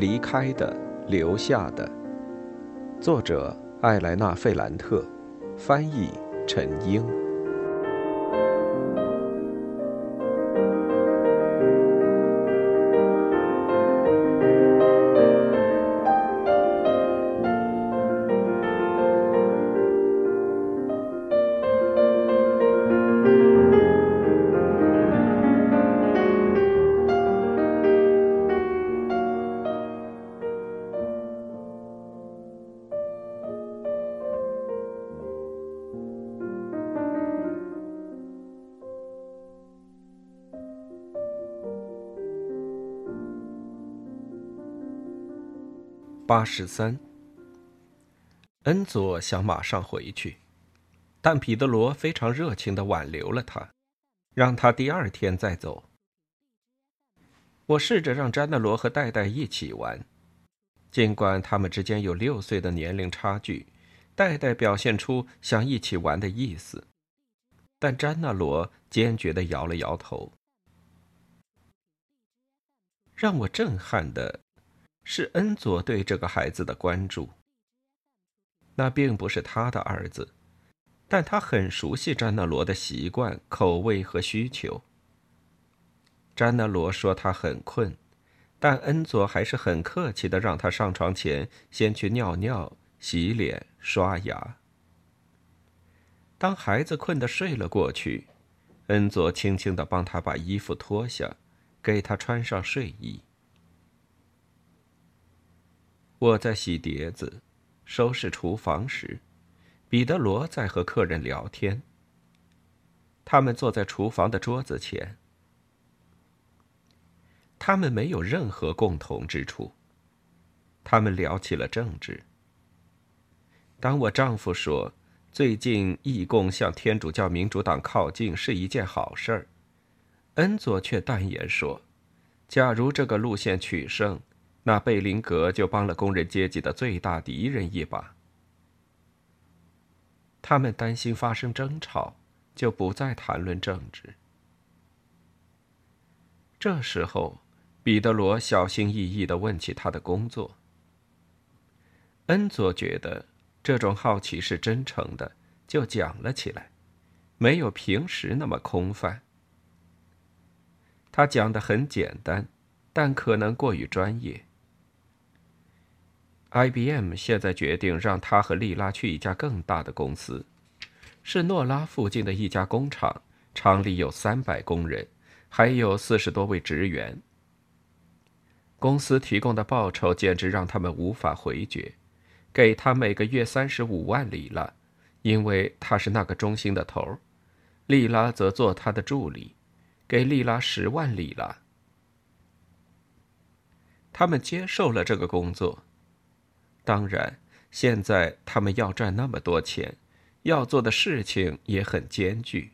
离开的，留下的。作者：艾莱娜·费兰特，翻译：陈英。八十三，恩佐想马上回去，但彼得罗非常热情的挽留了他，让他第二天再走。我试着让詹纳罗和戴戴一起玩，尽管他们之间有六岁的年龄差距，戴戴表现出想一起玩的意思，但詹纳罗坚决的摇了摇头。让我震撼的。是恩佐对这个孩子的关注。那并不是他的儿子，但他很熟悉詹纳罗的习惯、口味和需求。詹纳罗说他很困，但恩佐还是很客气的让他上床前先去尿尿、洗脸、刷牙。当孩子困得睡了过去，恩佐轻轻的帮他把衣服脱下，给他穿上睡衣。我在洗碟子、收拾厨房时，彼得罗在和客人聊天。他们坐在厨房的桌子前，他们没有任何共同之处。他们聊起了政治。当我丈夫说最近义工向天主教民主党靠近是一件好事儿，恩佐却淡言说，假如这个路线取胜。那贝林格就帮了工人阶级的最大敌人一把。他们担心发生争吵，就不再谈论政治。这时候，彼得罗小心翼翼的问起他的工作。恩佐觉得这种好奇是真诚的，就讲了起来，没有平时那么空泛。他讲的很简单，但可能过于专业。IBM 现在决定让他和莉拉去一家更大的公司，是诺拉附近的一家工厂，厂里有三百工人，还有四十多位职员。公司提供的报酬简直让他们无法回绝，给他每个月三十五万里拉，因为他是那个中心的头儿，莉拉则做他的助理，给莉拉十万里拉。他们接受了这个工作。当然，现在他们要赚那么多钱，要做的事情也很艰巨。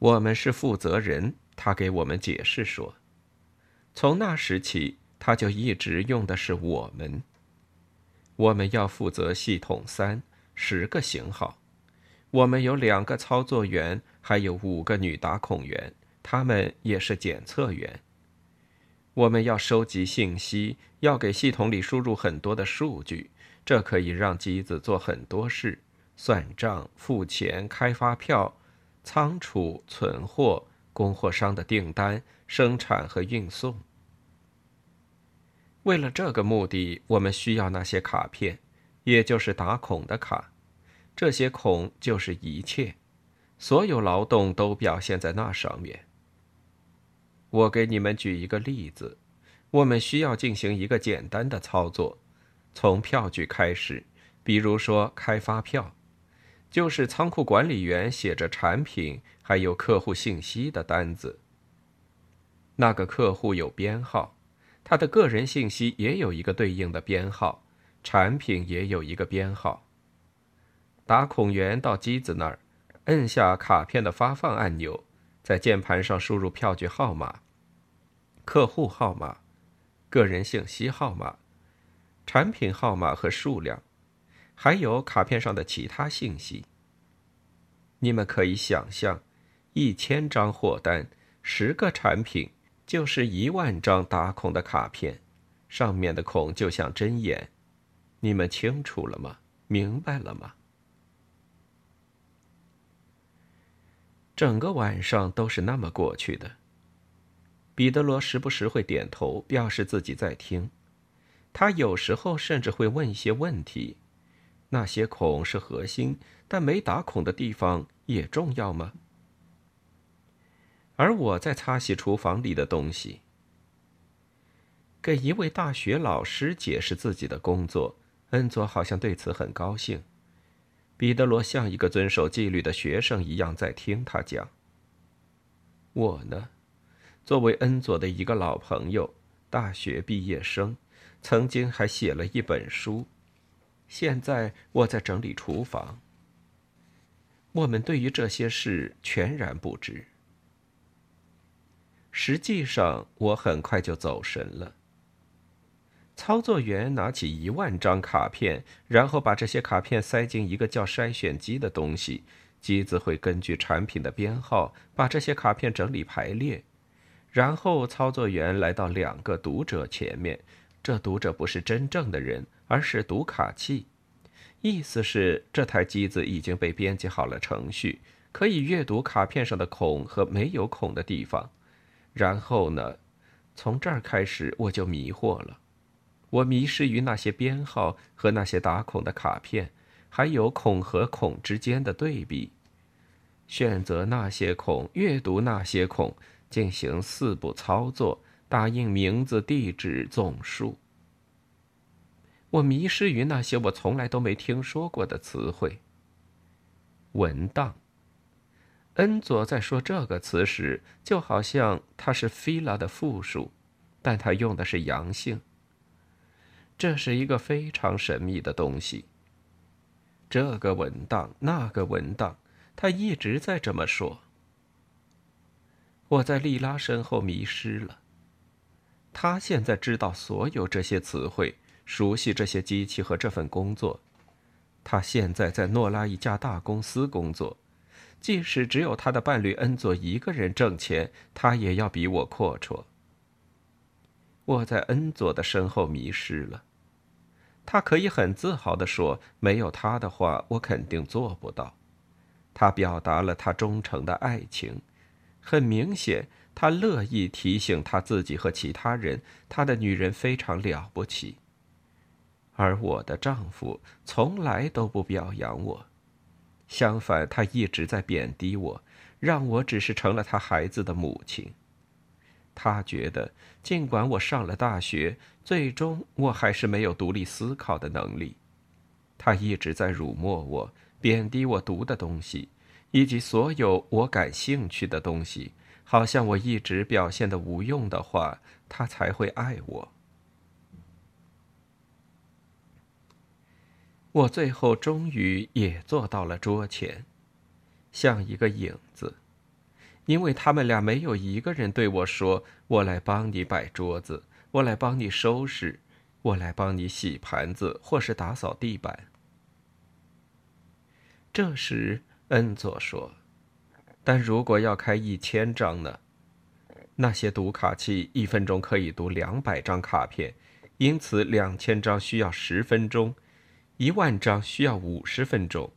我们是负责人，他给我们解释说，从那时起，他就一直用的是我们。我们要负责系统三十个型号，我们有两个操作员，还有五个女打孔员，他们也是检测员。我们要收集信息，要给系统里输入很多的数据，这可以让机子做很多事：算账、付钱、开发票、仓储、存货、供货商的订单、生产和运送。为了这个目的，我们需要那些卡片，也就是打孔的卡。这些孔就是一切，所有劳动都表现在那上面。我给你们举一个例子，我们需要进行一个简单的操作，从票据开始，比如说开发票，就是仓库管理员写着产品还有客户信息的单子。那个客户有编号，他的个人信息也有一个对应的编号，产品也有一个编号。打孔员到机子那儿，摁下卡片的发放按钮，在键盘上输入票据号码。客户号码、个人信息号码、产品号码和数量，还有卡片上的其他信息。你们可以想象，一千张货单、十个产品、就是一万张打孔的卡片，上面的孔就像针眼。你们清楚了吗？明白了吗？整个晚上都是那么过去的。彼得罗时不时会点头，表示自己在听。他有时候甚至会问一些问题：那些孔是核心，但没打孔的地方也重要吗？而我在擦洗厨房里的东西，给一位大学老师解释自己的工作。恩佐好像对此很高兴。彼得罗像一个遵守纪律的学生一样在听他讲。我呢，作为恩佐的一个老朋友，大学毕业生，曾经还写了一本书。现在我在整理厨房。我们对于这些事全然不知。实际上，我很快就走神了。操作员拿起一万张卡片，然后把这些卡片塞进一个叫筛选机的东西。机子会根据产品的编号把这些卡片整理排列。然后操作员来到两个读者前面，这读者不是真正的人，而是读卡器。意思是这台机子已经被编辑好了程序，可以阅读卡片上的孔和没有孔的地方。然后呢，从这儿开始我就迷惑了。我迷失于那些编号和那些打孔的卡片，还有孔和孔之间的对比，选择那些孔，阅读那些孔，进行四步操作，打印名字、地址、总数。我迷失于那些我从来都没听说过的词汇。文档。恩佐在说这个词时，就好像它是 “fila” 的复数，但他用的是阳性。这是一个非常神秘的东西。这个文档，那个文档，他一直在这么说。我在莉拉身后迷失了。他现在知道所有这些词汇，熟悉这些机器和这份工作。他现在在诺拉一家大公司工作，即使只有他的伴侣恩佐一个人挣钱，他也要比我阔绰。我在恩佐的身后迷失了，他可以很自豪地说：“没有他的话，我肯定做不到。”他表达了他忠诚的爱情，很明显，他乐意提醒他自己和其他人，他的女人非常了不起。而我的丈夫从来都不表扬我，相反，他一直在贬低我，让我只是成了他孩子的母亲。他觉得，尽管我上了大学，最终我还是没有独立思考的能力。他一直在辱没我，贬低我读的东西，以及所有我感兴趣的东西。好像我一直表现的无用的话，他才会爱我。我最后终于也坐到了桌前，像一个影子。因为他们俩没有一个人对我说：“我来帮你摆桌子，我来帮你收拾，我来帮你洗盘子，或是打扫地板。”这时，恩佐说：“但如果要开一千张呢？那些读卡器一分钟可以读两百张卡片，因此两千张需要十分钟，一万张需要五十分钟。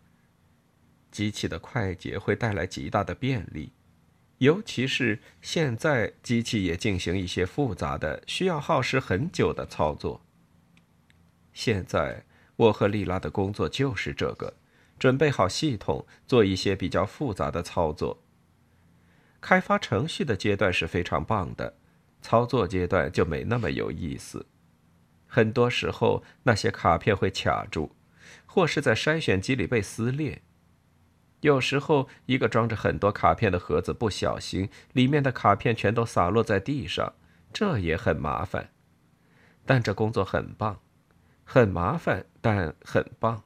机器的快捷会带来极大的便利。”尤其是现在，机器也进行一些复杂的、需要耗时很久的操作。现在，我和莉拉的工作就是这个：准备好系统，做一些比较复杂的操作。开发程序的阶段是非常棒的，操作阶段就没那么有意思。很多时候，那些卡片会卡住，或是在筛选机里被撕裂。有时候，一个装着很多卡片的盒子不小心，里面的卡片全都洒落在地上，这也很麻烦。但这工作很棒，很麻烦，但很棒。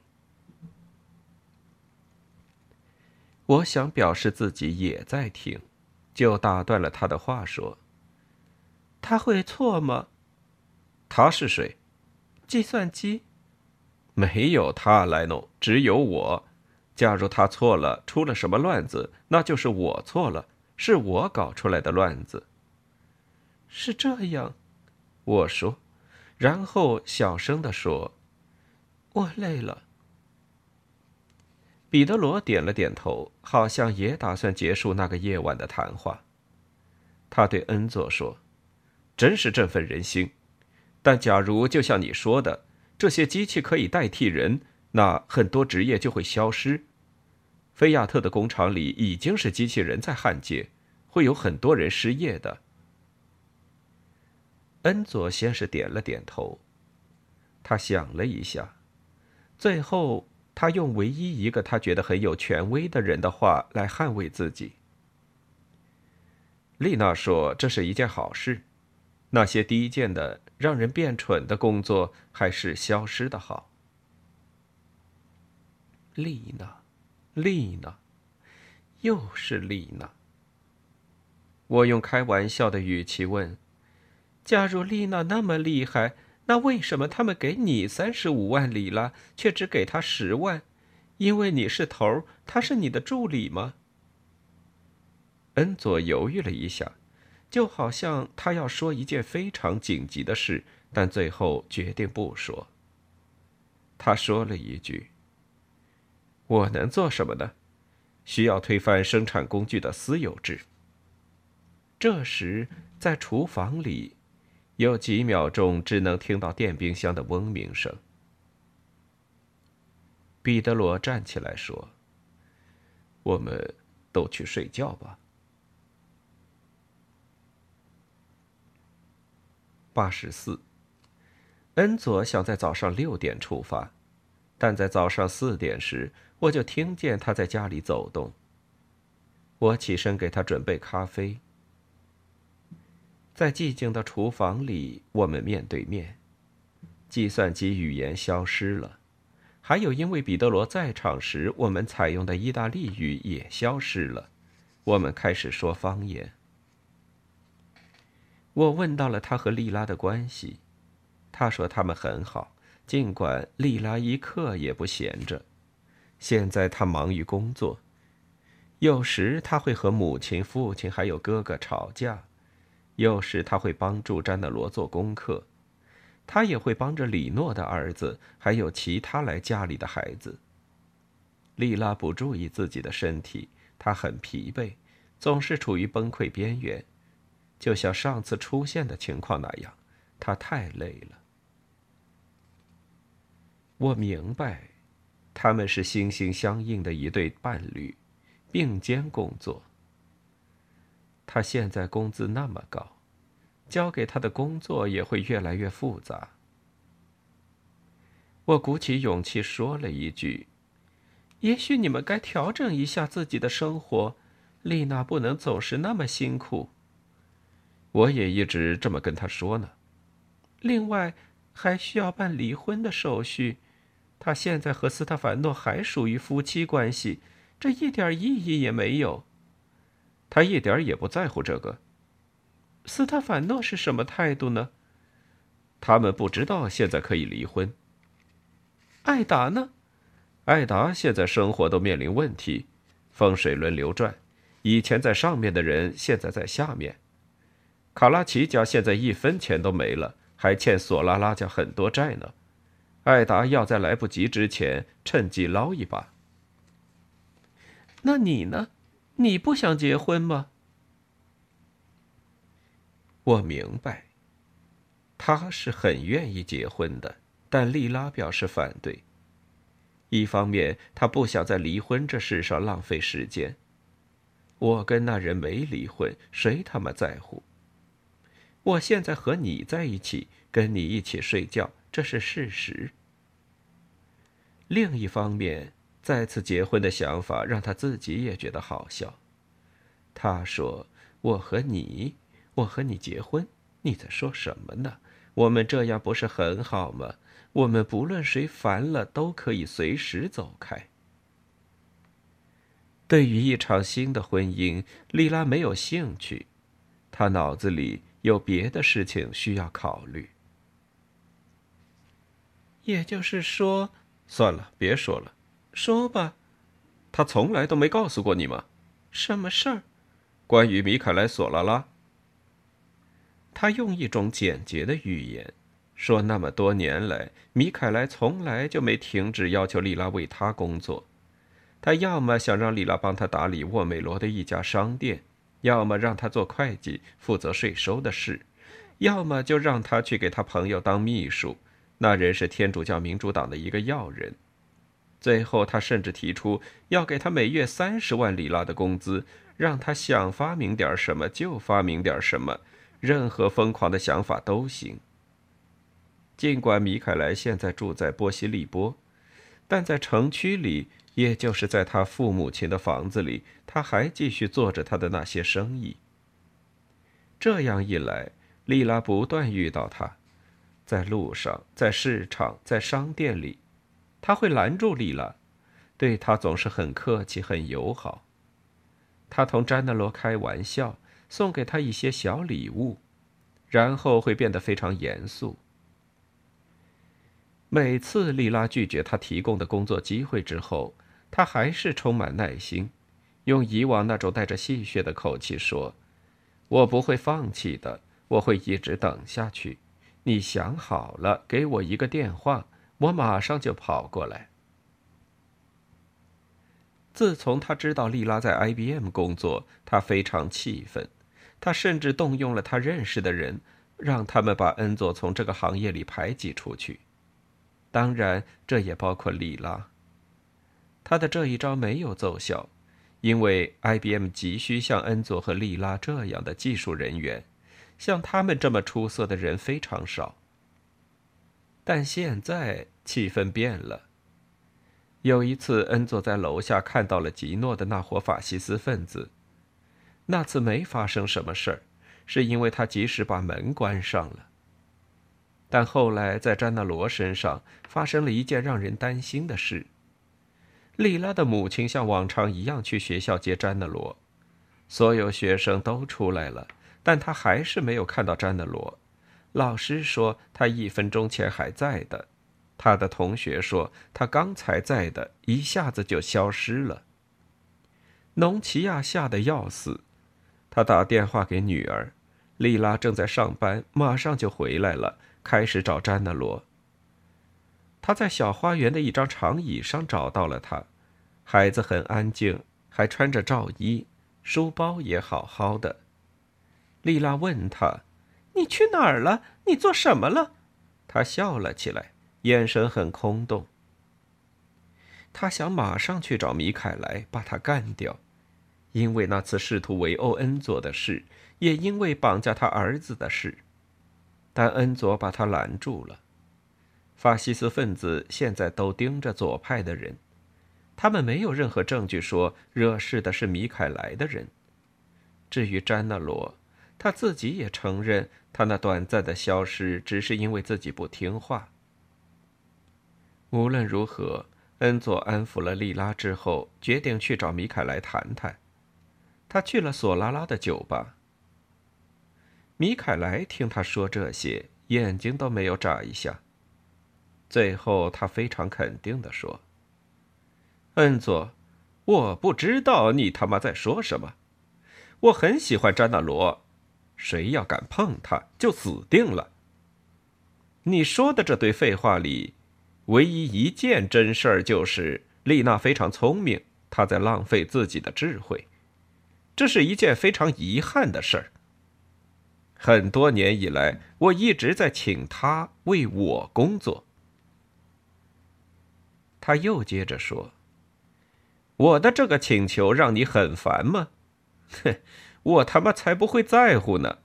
我想表示自己也在听，就打断了他的话说：“他会错吗？他是谁？计算机？没有他来弄，只有我。”假如他错了，出了什么乱子，那就是我错了，是我搞出来的乱子。是这样，我说，然后小声的说：“我累了。”彼得罗点了点头，好像也打算结束那个夜晚的谈话。他对恩佐说：“真是振奋人心。但假如就像你说的，这些机器可以代替人，那很多职业就会消失。菲亚特的工厂里已经是机器人在焊接，会有很多人失业的。”恩佐先是点了点头，他想了一下，最后他用唯一一个他觉得很有权威的人的话来捍卫自己。丽娜说：“这是一件好事，那些低贱的、让人变蠢的工作还是消失的好。”丽娜，丽娜，又是丽娜。我用开玩笑的语气问。假如丽娜那么厉害，那为什么他们给你三十五万里拉，却只给他十万？因为你是头儿，他是你的助理吗？恩佐犹豫了一下，就好像他要说一件非常紧急的事，但最后决定不说。他说了一句：“我能做什么呢？需要推翻生产工具的私有制。”这时，在厨房里。有几秒钟，只能听到电冰箱的嗡鸣声。彼得罗站起来说：“我们都去睡觉吧。”八十四，恩佐想在早上六点出发，但在早上四点时，我就听见他在家里走动。我起身给他准备咖啡。在寂静的厨房里，我们面对面。计算机语言消失了，还有因为彼得罗在场时我们采用的意大利语也消失了。我们开始说方言。我问到了他和莉拉的关系，他说他们很好，尽管莉拉一刻也不闲着。现在他忙于工作，有时他会和母亲、父亲还有哥哥吵架。有时他会帮助詹德罗做功课，他也会帮着李诺的儿子，还有其他来家里的孩子。莉拉不注意自己的身体，她很疲惫，总是处于崩溃边缘，就像上次出现的情况那样，她太累了。我明白，他们是心心相印的一对伴侣，并肩工作。他现在工资那么高，交给他的工作也会越来越复杂。我鼓起勇气说了一句：“也许你们该调整一下自己的生活，丽娜不能总是那么辛苦。”我也一直这么跟他说呢。另外，还需要办离婚的手续。他现在和斯特凡诺还属于夫妻关系，这一点意义也没有。他一点也不在乎这个。斯特凡诺是什么态度呢？他们不知道现在可以离婚。艾达呢？艾达现在生活都面临问题，风水轮流转，以前在上面的人现在在下面。卡拉奇家现在一分钱都没了，还欠索拉拉家很多债呢。艾达要在来不及之前趁机捞一把。那你呢？你不想结婚吗？我明白，他是很愿意结婚的，但丽拉表示反对。一方面，他不想在离婚这事上浪费时间。我跟那人没离婚，谁他妈在乎？我现在和你在一起，跟你一起睡觉，这是事实。另一方面。再次结婚的想法让他自己也觉得好笑。他说：“我和你，我和你结婚，你在说什么呢？我们这样不是很好吗？我们不论谁烦了，都可以随时走开。”对于一场新的婚姻，莉拉没有兴趣，她脑子里有别的事情需要考虑。也就是说，算了，别说了。说吧，他从来都没告诉过你吗？什么事儿？关于米凯莱·索拉拉。他用一种简洁的语言说：“那么多年来，米凯莱从来就没停止要求丽拉为他工作。他要么想让丽拉帮他打理沃美罗的一家商店，要么让他做会计，负责税收的事，要么就让他去给他朋友当秘书。那人是天主教民主党的一个要人。最后，他甚至提出要给他每月三十万里拉的工资，让他想发明点什么就发明点什么。”任何疯狂的想法都行。尽管米凯莱现在住在波西利波，但在城区里，也就是在他父母亲的房子里，他还继续做着他的那些生意。这样一来，丽拉不断遇到他，在路上，在市场，在商店里，他会拦住丽拉，对他总是很客气、很友好。他同詹德罗开玩笑。送给他一些小礼物，然后会变得非常严肃。每次莉拉拒绝他提供的工作机会之后，他还是充满耐心，用以往那种带着戏谑的口气说：“我不会放弃的，我会一直等下去。你想好了，给我一个电话，我马上就跑过来。”自从他知道莉拉在 IBM 工作，他非常气愤。他甚至动用了他认识的人，让他们把恩佐从这个行业里排挤出去。当然，这也包括莉拉。他的这一招没有奏效，因为 IBM 急需像恩佐和莉拉这样的技术人员，像他们这么出色的人非常少。但现在气氛变了。有一次，恩佐在楼下看到了吉诺的那伙法西斯分子。那次没发生什么事儿，是因为他及时把门关上了。但后来在詹纳罗身上发生了一件让人担心的事。莉拉的母亲像往常一样去学校接詹纳罗，所有学生都出来了，但他还是没有看到詹纳罗。老师说他一分钟前还在的，他的同学说他刚才在的，一下子就消失了。农奇亚吓得要死。他打电话给女儿，莉拉正在上班，马上就回来了，开始找詹纳罗。他在小花园的一张长椅上找到了他，孩子很安静，还穿着罩衣，书包也好好的。莉拉问他：“你去哪儿了？你做什么了？”他笑了起来，眼神很空洞。他想马上去找米凯莱，把他干掉。因为那次试图围殴恩佐的事，也因为绑架他儿子的事，但恩佐把他拦住了。法西斯分子现在都盯着左派的人，他们没有任何证据说惹事的是米凯莱的人。至于詹纳罗，他自己也承认，他那短暂的消失只是因为自己不听话。无论如何，恩佐安抚了莉拉之后，决定去找米凯莱谈谈。他去了索拉拉的酒吧。米凯莱听他说这些，眼睛都没有眨一下。最后，他非常肯定地说：“恩佐，我不知道你他妈在说什么。我很喜欢詹纳罗，谁要敢碰他，就死定了。你说的这堆废话里，唯一一件真事儿就是丽娜非常聪明，她在浪费自己的智慧。”这是一件非常遗憾的事儿。很多年以来，我一直在请她为我工作。他又接着说：“我的这个请求让你很烦吗？哼，我他妈才不会在乎呢！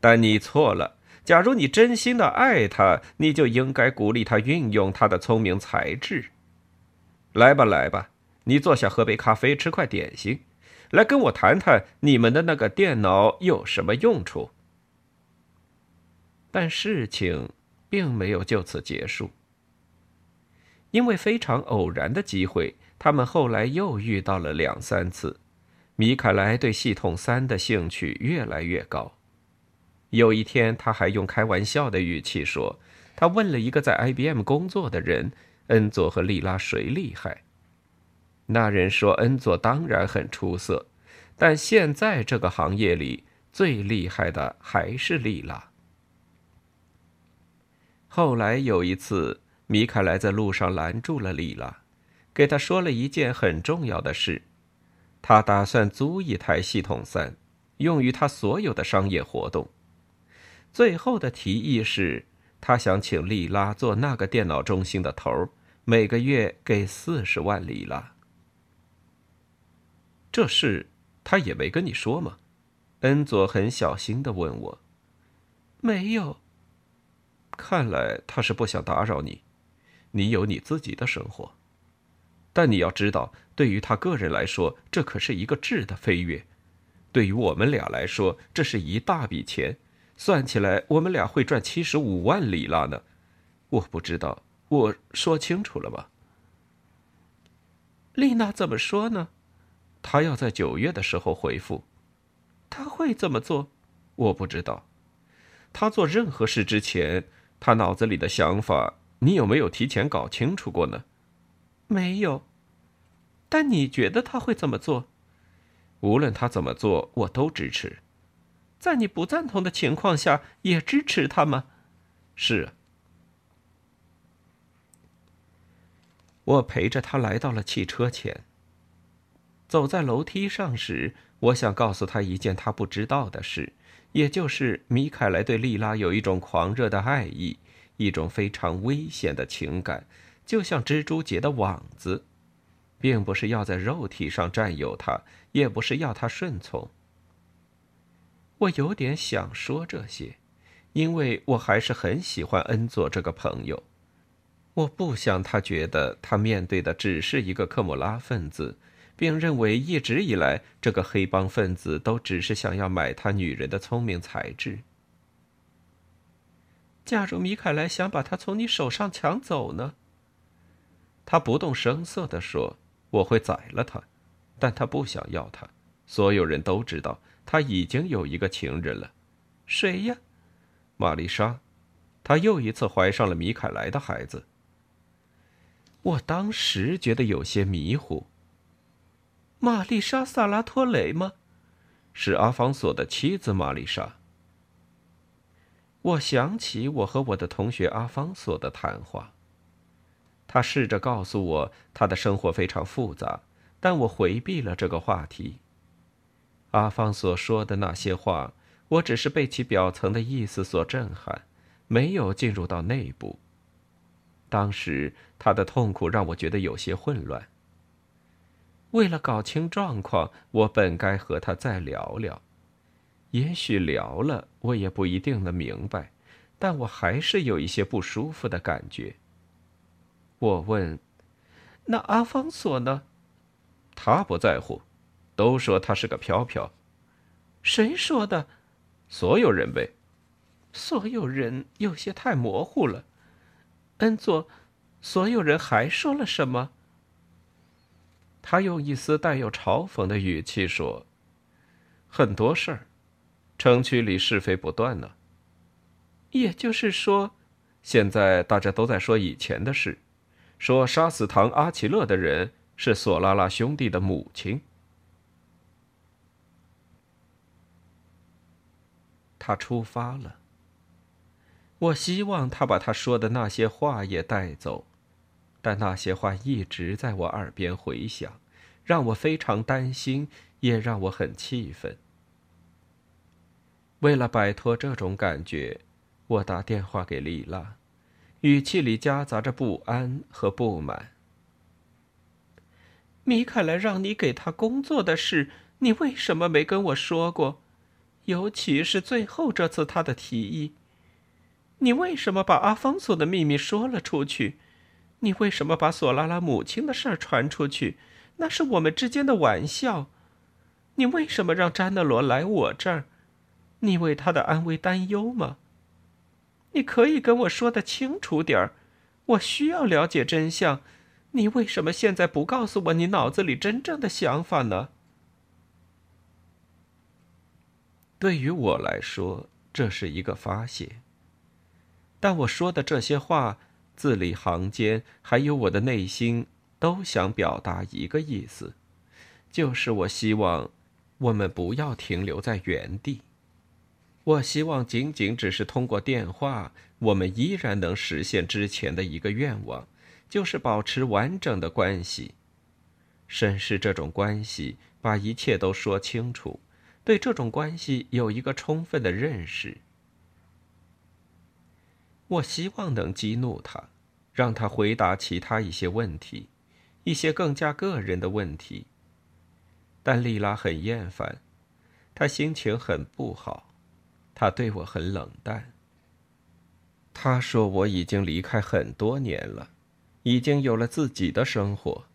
但你错了。假如你真心的爱他，你就应该鼓励他运用他的聪明才智。来吧，来吧，你坐下喝杯咖啡，吃块点心。”来跟我谈谈你们的那个电脑有什么用处？但事情并没有就此结束，因为非常偶然的机会，他们后来又遇到了两三次。米凯莱对系统三的兴趣越来越高。有一天，他还用开玩笑的语气说：“他问了一个在 IBM 工作的人，恩佐和莉拉谁厉害？”那人说：“恩佐当然很出色，但现在这个行业里，最厉害的还是利拉。后来有一次，米凯莱在路上拦住了利拉，给他说了一件很重要的事：他打算租一台系统三，用于他所有的商业活动。最后的提议是，他想请丽拉做那个电脑中心的头，每个月给四十万里拉。这事他也没跟你说吗？恩佐很小心的问我。没有。看来他是不想打扰你，你有你自己的生活。但你要知道，对于他个人来说，这可是一个质的飞跃；对于我们俩来说，这是一大笔钱。算起来，我们俩会赚七十五万里拉呢。我不知道，我说清楚了吗？丽娜怎么说呢？她要在九月的时候回复。她会怎么做？我不知道。她做任何事之前，她脑子里的想法，你有没有提前搞清楚过呢？没有。但你觉得他会怎么做？无论他怎么做，我都支持。在你不赞同的情况下，也支持他吗？是。我陪着他来到了汽车前。走在楼梯上时，我想告诉他一件他不知道的事，也就是米凯莱对莉拉有一种狂热的爱意，一种非常危险的情感，就像蜘蛛结的网子，并不是要在肉体上占有他，也不是要他顺从。我有点想说这些，因为我还是很喜欢恩佐这个朋友。我不想他觉得他面对的只是一个科姆拉分子，并认为一直以来这个黑帮分子都只是想要买他女人的聪明才智。假如米凯莱想把他从你手上抢走呢？他不动声色地说：“我会宰了他。”但他不想要他。所有人都知道。他已经有一个情人了，谁呀？玛丽莎，她又一次怀上了米凯莱的孩子。我当时觉得有些迷糊。玛丽莎·萨拉托雷吗？是阿方索的妻子玛丽莎。我想起我和我的同学阿方索的谈话，他试着告诉我他的生活非常复杂，但我回避了这个话题。阿方所说的那些话，我只是被其表层的意思所震撼，没有进入到内部。当时他的痛苦让我觉得有些混乱。为了搞清状况，我本该和他再聊聊，也许聊了，我也不一定能明白，但我还是有一些不舒服的感觉。我问：“那阿方索呢？”他不在乎。都说他是个飘飘，谁说的？所有人呗。所有人有些太模糊了。恩佐，所有人还说了什么？他用一丝带有嘲讽的语气说：“很多事儿，城区里是非不断呢。也就是说，现在大家都在说以前的事，说杀死唐阿奇勒的人是索拉拉兄弟的母亲。”他出发了。我希望他把他说的那些话也带走，但那些话一直在我耳边回响，让我非常担心，也让我很气愤。为了摆脱这种感觉，我打电话给丽拉，语气里夹杂着不安和不满。米凯莱让你给他工作的事，你为什么没跟我说过？尤其是最后这次他的提议，你为什么把阿方索的秘密说了出去？你为什么把索拉拉母亲的事传出去？那是我们之间的玩笑。你为什么让詹德罗来我这儿？你为他的安危担忧吗？你可以跟我说的清楚点儿，我需要了解真相。你为什么现在不告诉我你脑子里真正的想法呢？对于我来说，这是一个发泄。但我说的这些话，字里行间，还有我的内心，都想表达一个意思，就是我希望我们不要停留在原地。我希望仅仅只是通过电话，我们依然能实现之前的一个愿望，就是保持完整的关系。审视这种关系，把一切都说清楚，对这种关系有一个充分的认识。我希望能激怒他，让他回答其他一些问题，一些更加个人的问题。但丽拉很厌烦，她心情很不好，他对我很冷淡。他说我已经离开很多年了，已经有了自己的生活，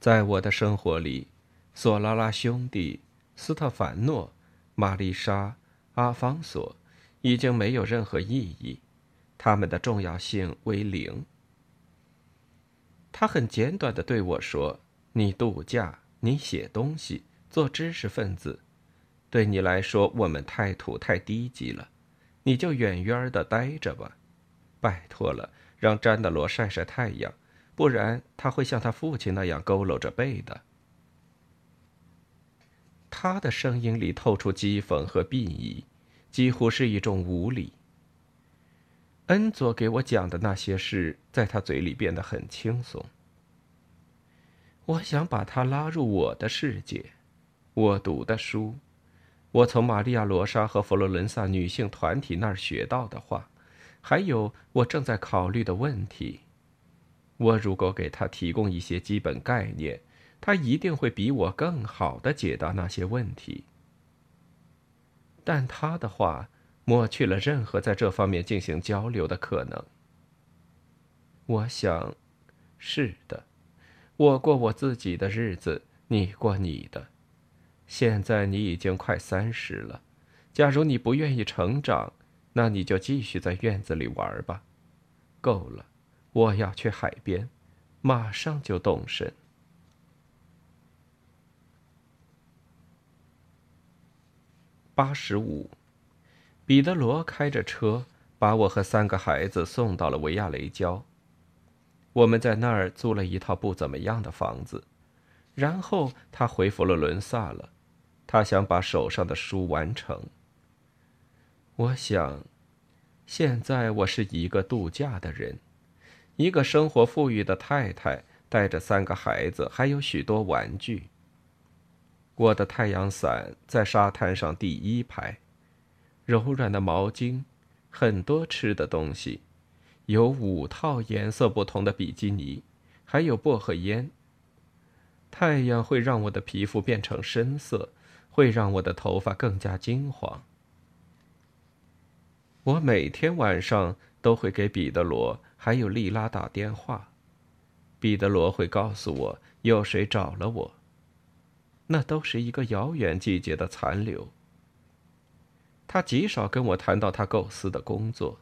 在我的生活里，索拉拉兄弟、斯特凡诺、玛丽莎、阿方索已经没有任何意义。他们的重要性为零。他很简短的对我说：“你度假，你写东西，做知识分子，对你来说我们太土太低级了，你就远远的待着吧。拜托了，让詹德罗晒晒太阳，不然他会像他父亲那样佝偻着背的。”他的声音里透出讥讽和鄙夷，几乎是一种无礼。恩佐给我讲的那些事，在他嘴里变得很轻松。我想把他拉入我的世界，我读的书，我从玛利亚·罗莎和佛罗伦萨女性团体那儿学到的话，还有我正在考虑的问题。我如果给他提供一些基本概念，他一定会比我更好的解答那些问题。但他的话。抹去了任何在这方面进行交流的可能。我想，是的，我过我自己的日子，你过你的。现在你已经快三十了，假如你不愿意成长，那你就继续在院子里玩吧。够了，我要去海边，马上就动身。八十五。彼得罗开着车，把我和三个孩子送到了维亚雷郊。我们在那儿租了一套不怎么样的房子，然后他回佛罗伦萨了。他想把手上的书完成。我想，现在我是一个度假的人，一个生活富裕的太太，带着三个孩子，还有许多玩具。我的太阳伞在沙滩上第一排。柔软的毛巾，很多吃的东西，有五套颜色不同的比基尼，还有薄荷烟。太阳会让我的皮肤变成深色，会让我的头发更加金黄。我每天晚上都会给彼得罗还有莉拉打电话，彼得罗会告诉我有谁找了我。那都是一个遥远季节的残留。他极少跟我谈到他构思的工作。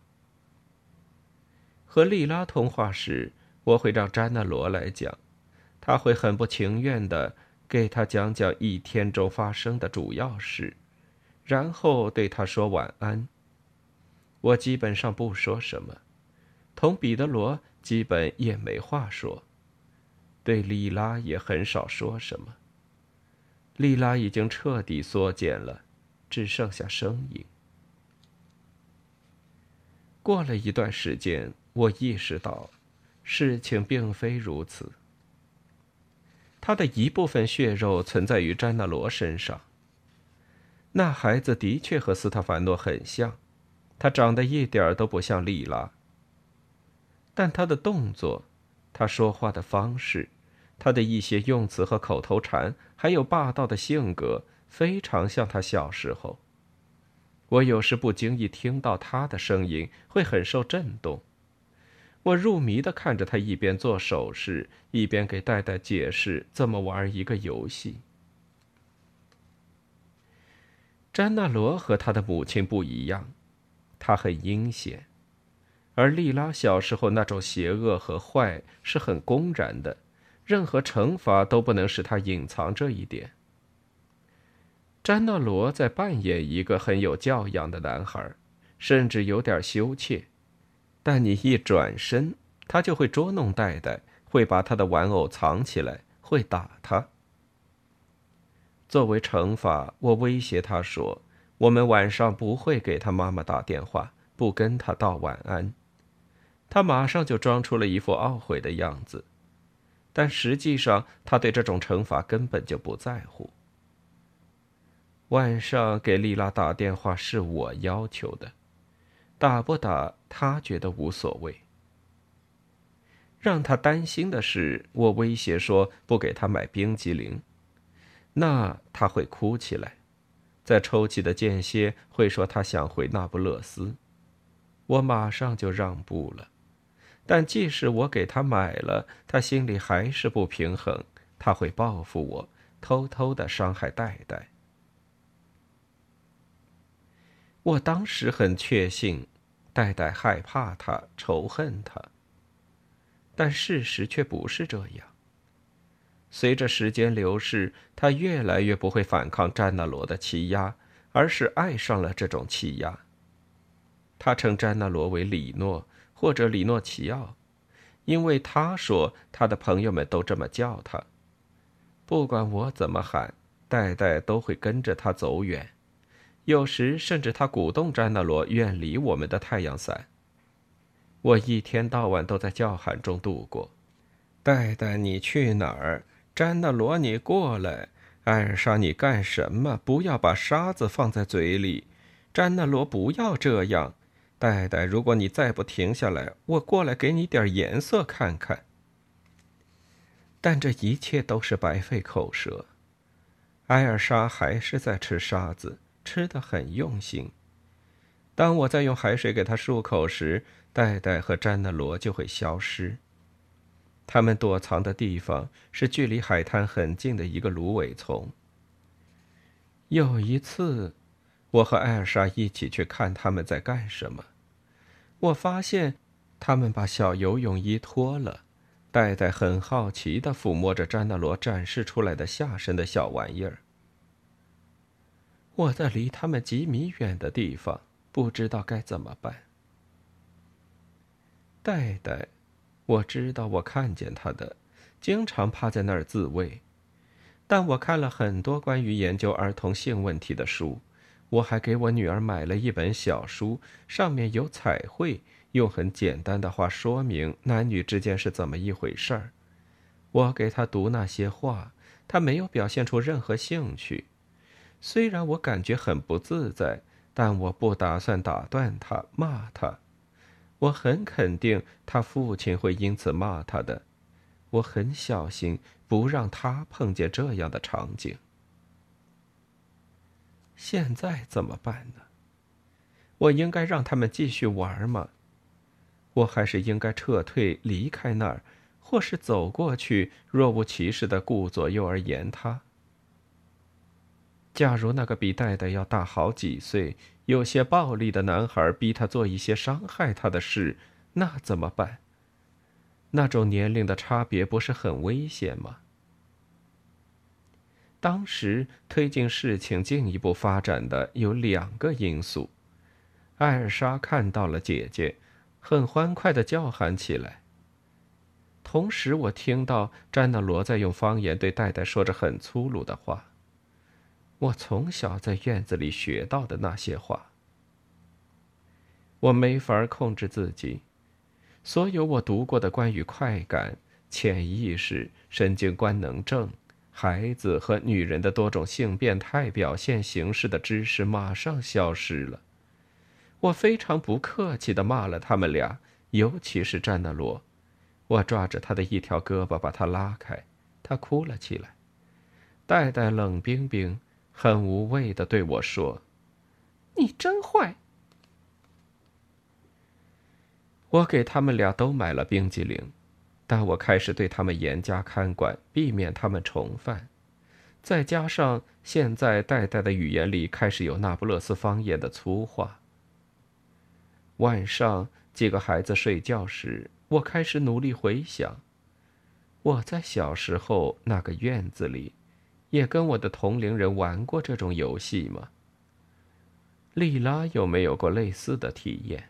和莉拉通话时，我会让詹纳罗来讲，他会很不情愿的给他讲讲一天中发生的主要事，然后对他说晚安。我基本上不说什么，同彼得罗基本也没话说，对莉拉也很少说什么。莉拉已经彻底缩减了。只剩下声音。过了一段时间，我意识到，事情并非如此。他的一部分血肉存在于詹纳罗身上。那孩子的确和斯特凡诺很像，他长得一点儿都不像莉拉。但他的动作，他说话的方式，他的一些用词和口头禅，还有霸道的性格。非常像他小时候。我有时不经意听到他的声音，会很受震动。我入迷的看着他一边做手势，一边给戴戴解释怎么玩一个游戏。詹纳罗和他的母亲不一样，他很阴险，而莉拉小时候那种邪恶和坏是很公然的，任何惩罚都不能使他隐藏这一点。詹纳罗在扮演一个很有教养的男孩，甚至有点羞怯。但你一转身，他就会捉弄戴戴，会把他的玩偶藏起来，会打他。作为惩罚，我威胁他说：“我们晚上不会给他妈妈打电话，不跟他道晚安。他马上就装出了一副懊悔的样子，但实际上他对这种惩罚根本就不在乎。晚上给丽拉打电话是我要求的，打不打他觉得无所谓。让他担心的是，我威胁说不给他买冰激凌，那他会哭起来，在抽泣的间歇会说他想回那不勒斯，我马上就让步了。但即使我给他买了，他心里还是不平衡，他会报复我，偷偷的伤害戴戴。我当时很确信，戴戴害怕他，仇恨他。但事实却不是这样。随着时间流逝，他越来越不会反抗詹纳罗的欺压，而是爱上了这种欺压。他称詹纳罗为里诺或者里诺奇奥，因为他说他的朋友们都这么叫他。不管我怎么喊，代代都会跟着他走远，有时甚至他鼓动詹纳罗远离我们的太阳伞。我一天到晚都在叫喊中度过。戴戴，你去哪儿？詹纳罗，你过来！艾尔莎，你干什么？不要把沙子放在嘴里。詹纳罗，不要这样。戴戴，如果你再不停下来，我过来给你点颜色看看。但这一切都是白费口舌。艾尔莎还是在吃沙子，吃得很用心。当我在用海水给他漱口时，戴戴和詹纳罗就会消失。他们躲藏的地方是距离海滩很近的一个芦苇丛。有一次，我和艾尔莎一起去看他们在干什么，我发现他们把小游泳衣脱了。戴戴很好奇地抚摸着詹纳罗展示出来的下身的小玩意儿。我在离他们几米远的地方，不知道该怎么办。戴戴，我知道我看见他的，经常趴在那儿自慰。但我看了很多关于研究儿童性问题的书，我还给我女儿买了一本小书，上面有彩绘，用很简单的话说明男女之间是怎么一回事儿。我给她读那些话，她没有表现出任何兴趣。虽然我感觉很不自在，但我不打算打断他，骂他。我很肯定他父亲会因此骂他的，我很小心不让他碰见这样的场景。现在怎么办呢？我应该让他们继续玩吗？我还是应该撤退离开那儿，或是走过去若无其事的顾左右而言他？假如那个比戴戴要大好几岁。有些暴力的男孩逼他做一些伤害他的事，那怎么办？那种年龄的差别不是很危险吗？当时推进事情进一步发展的有两个因素：艾尔莎看到了姐姐，很欢快的叫喊起来。同时，我听到詹纳罗在用方言对戴戴说着很粗鲁的话。我从小在院子里学到的那些话，我没法控制自己。所有我读过的关于快感、潜意识、神经官能症、孩子和女人的多种性变态表现形式的知识马上消失了。我非常不客气地骂了他们俩，尤其是詹纳罗。我抓着他的一条胳膊，把他拉开，他哭了起来。戴戴冷冰冰。很无畏的对我说：“你真坏。”我给他们俩都买了冰激凌，但我开始对他们严加看管，避免他们重犯。再加上现在代代的语言里开始有那不勒斯方言的粗话。晚上几个孩子睡觉时，我开始努力回想，我在小时候那个院子里。也跟我的同龄人玩过这种游戏吗？莉拉有没有过类似的体验？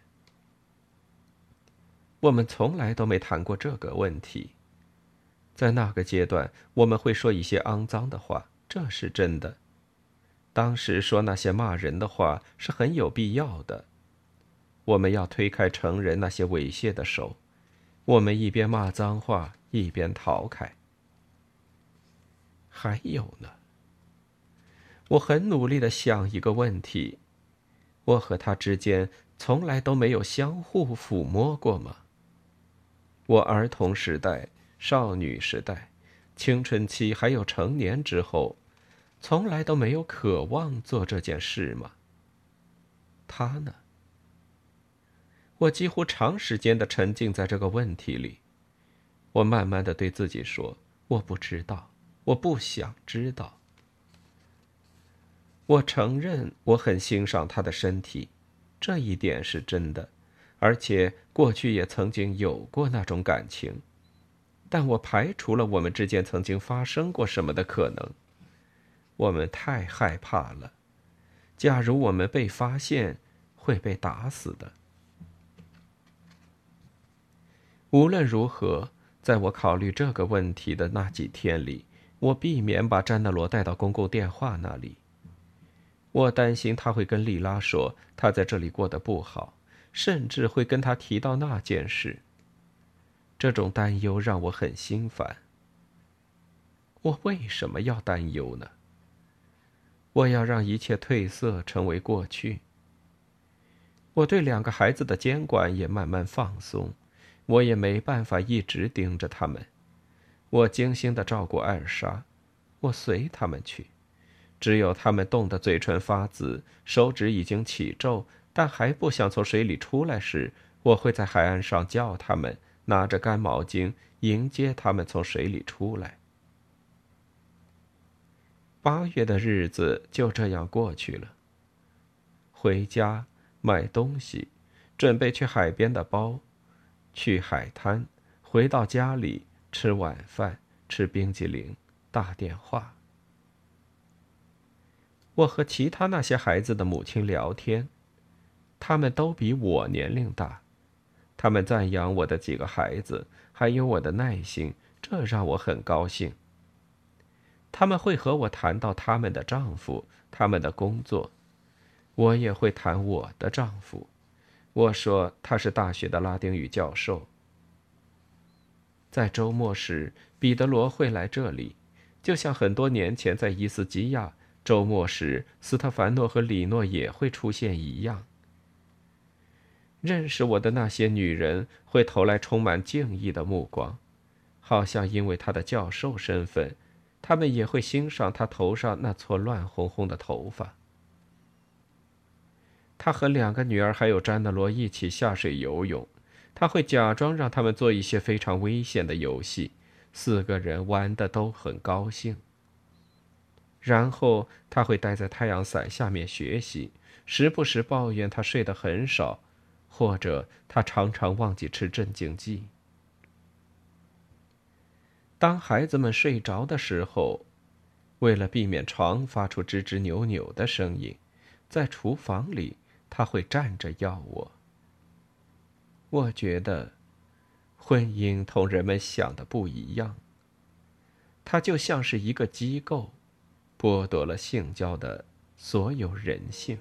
我们从来都没谈过这个问题。在那个阶段，我们会说一些肮脏的话，这是真的。当时说那些骂人的话是很有必要的。我们要推开成人那些猥亵的手，我们一边骂脏话，一边逃开。还有呢，我很努力的想一个问题：我和他之间从来都没有相互抚摸过吗？我儿童时代、少女时代、青春期还有成年之后。从来都没有渴望做这件事吗？他呢？我几乎长时间的沉浸在这个问题里。我慢慢的对自己说：“我不知道，我不想知道。”我承认我很欣赏他的身体，这一点是真的，而且过去也曾经有过那种感情，但我排除了我们之间曾经发生过什么的可能。我们太害怕了。假如我们被发现，会被打死的。无论如何，在我考虑这个问题的那几天里，我避免把詹德罗带到公共电话那里。我担心他会跟莉拉说他在这里过得不好，甚至会跟他提到那件事。这种担忧让我很心烦。我为什么要担忧呢？我要让一切褪色，成为过去。我对两个孩子的监管也慢慢放松，我也没办法一直盯着他们。我精心的照顾艾尔莎，我随他们去。只有他们冻得嘴唇发紫，手指已经起皱，但还不想从水里出来时，我会在海岸上叫他们，拿着干毛巾迎接他们从水里出来。八月的日子就这样过去了。回家买东西，准备去海边的包，去海滩，回到家里吃晚饭，吃冰激凌，打电话。我和其他那些孩子的母亲聊天，他们都比我年龄大，他们赞扬我的几个孩子，还有我的耐心，这让我很高兴。他们会和我谈到他们的丈夫、他们的工作，我也会谈我的丈夫。我说他是大学的拉丁语教授。在周末时，彼得罗会来这里，就像很多年前在伊斯基亚周末时，斯特凡诺和里诺也会出现一样。认识我的那些女人会投来充满敬意的目光，好像因为他的教授身份。他们也会欣赏他头上那撮乱哄哄的头发。他和两个女儿还有詹德罗一起下水游泳，他会假装让他们做一些非常危险的游戏，四个人玩的都很高兴。然后他会待在太阳伞下面学习，时不时抱怨他睡得很少，或者他常常忘记吃镇静剂。当孩子们睡着的时候，为了避免床发出吱吱扭扭的声音，在厨房里他会站着要我。我觉得，婚姻同人们想的不一样。它就像是一个机构，剥夺了性交的所有人性。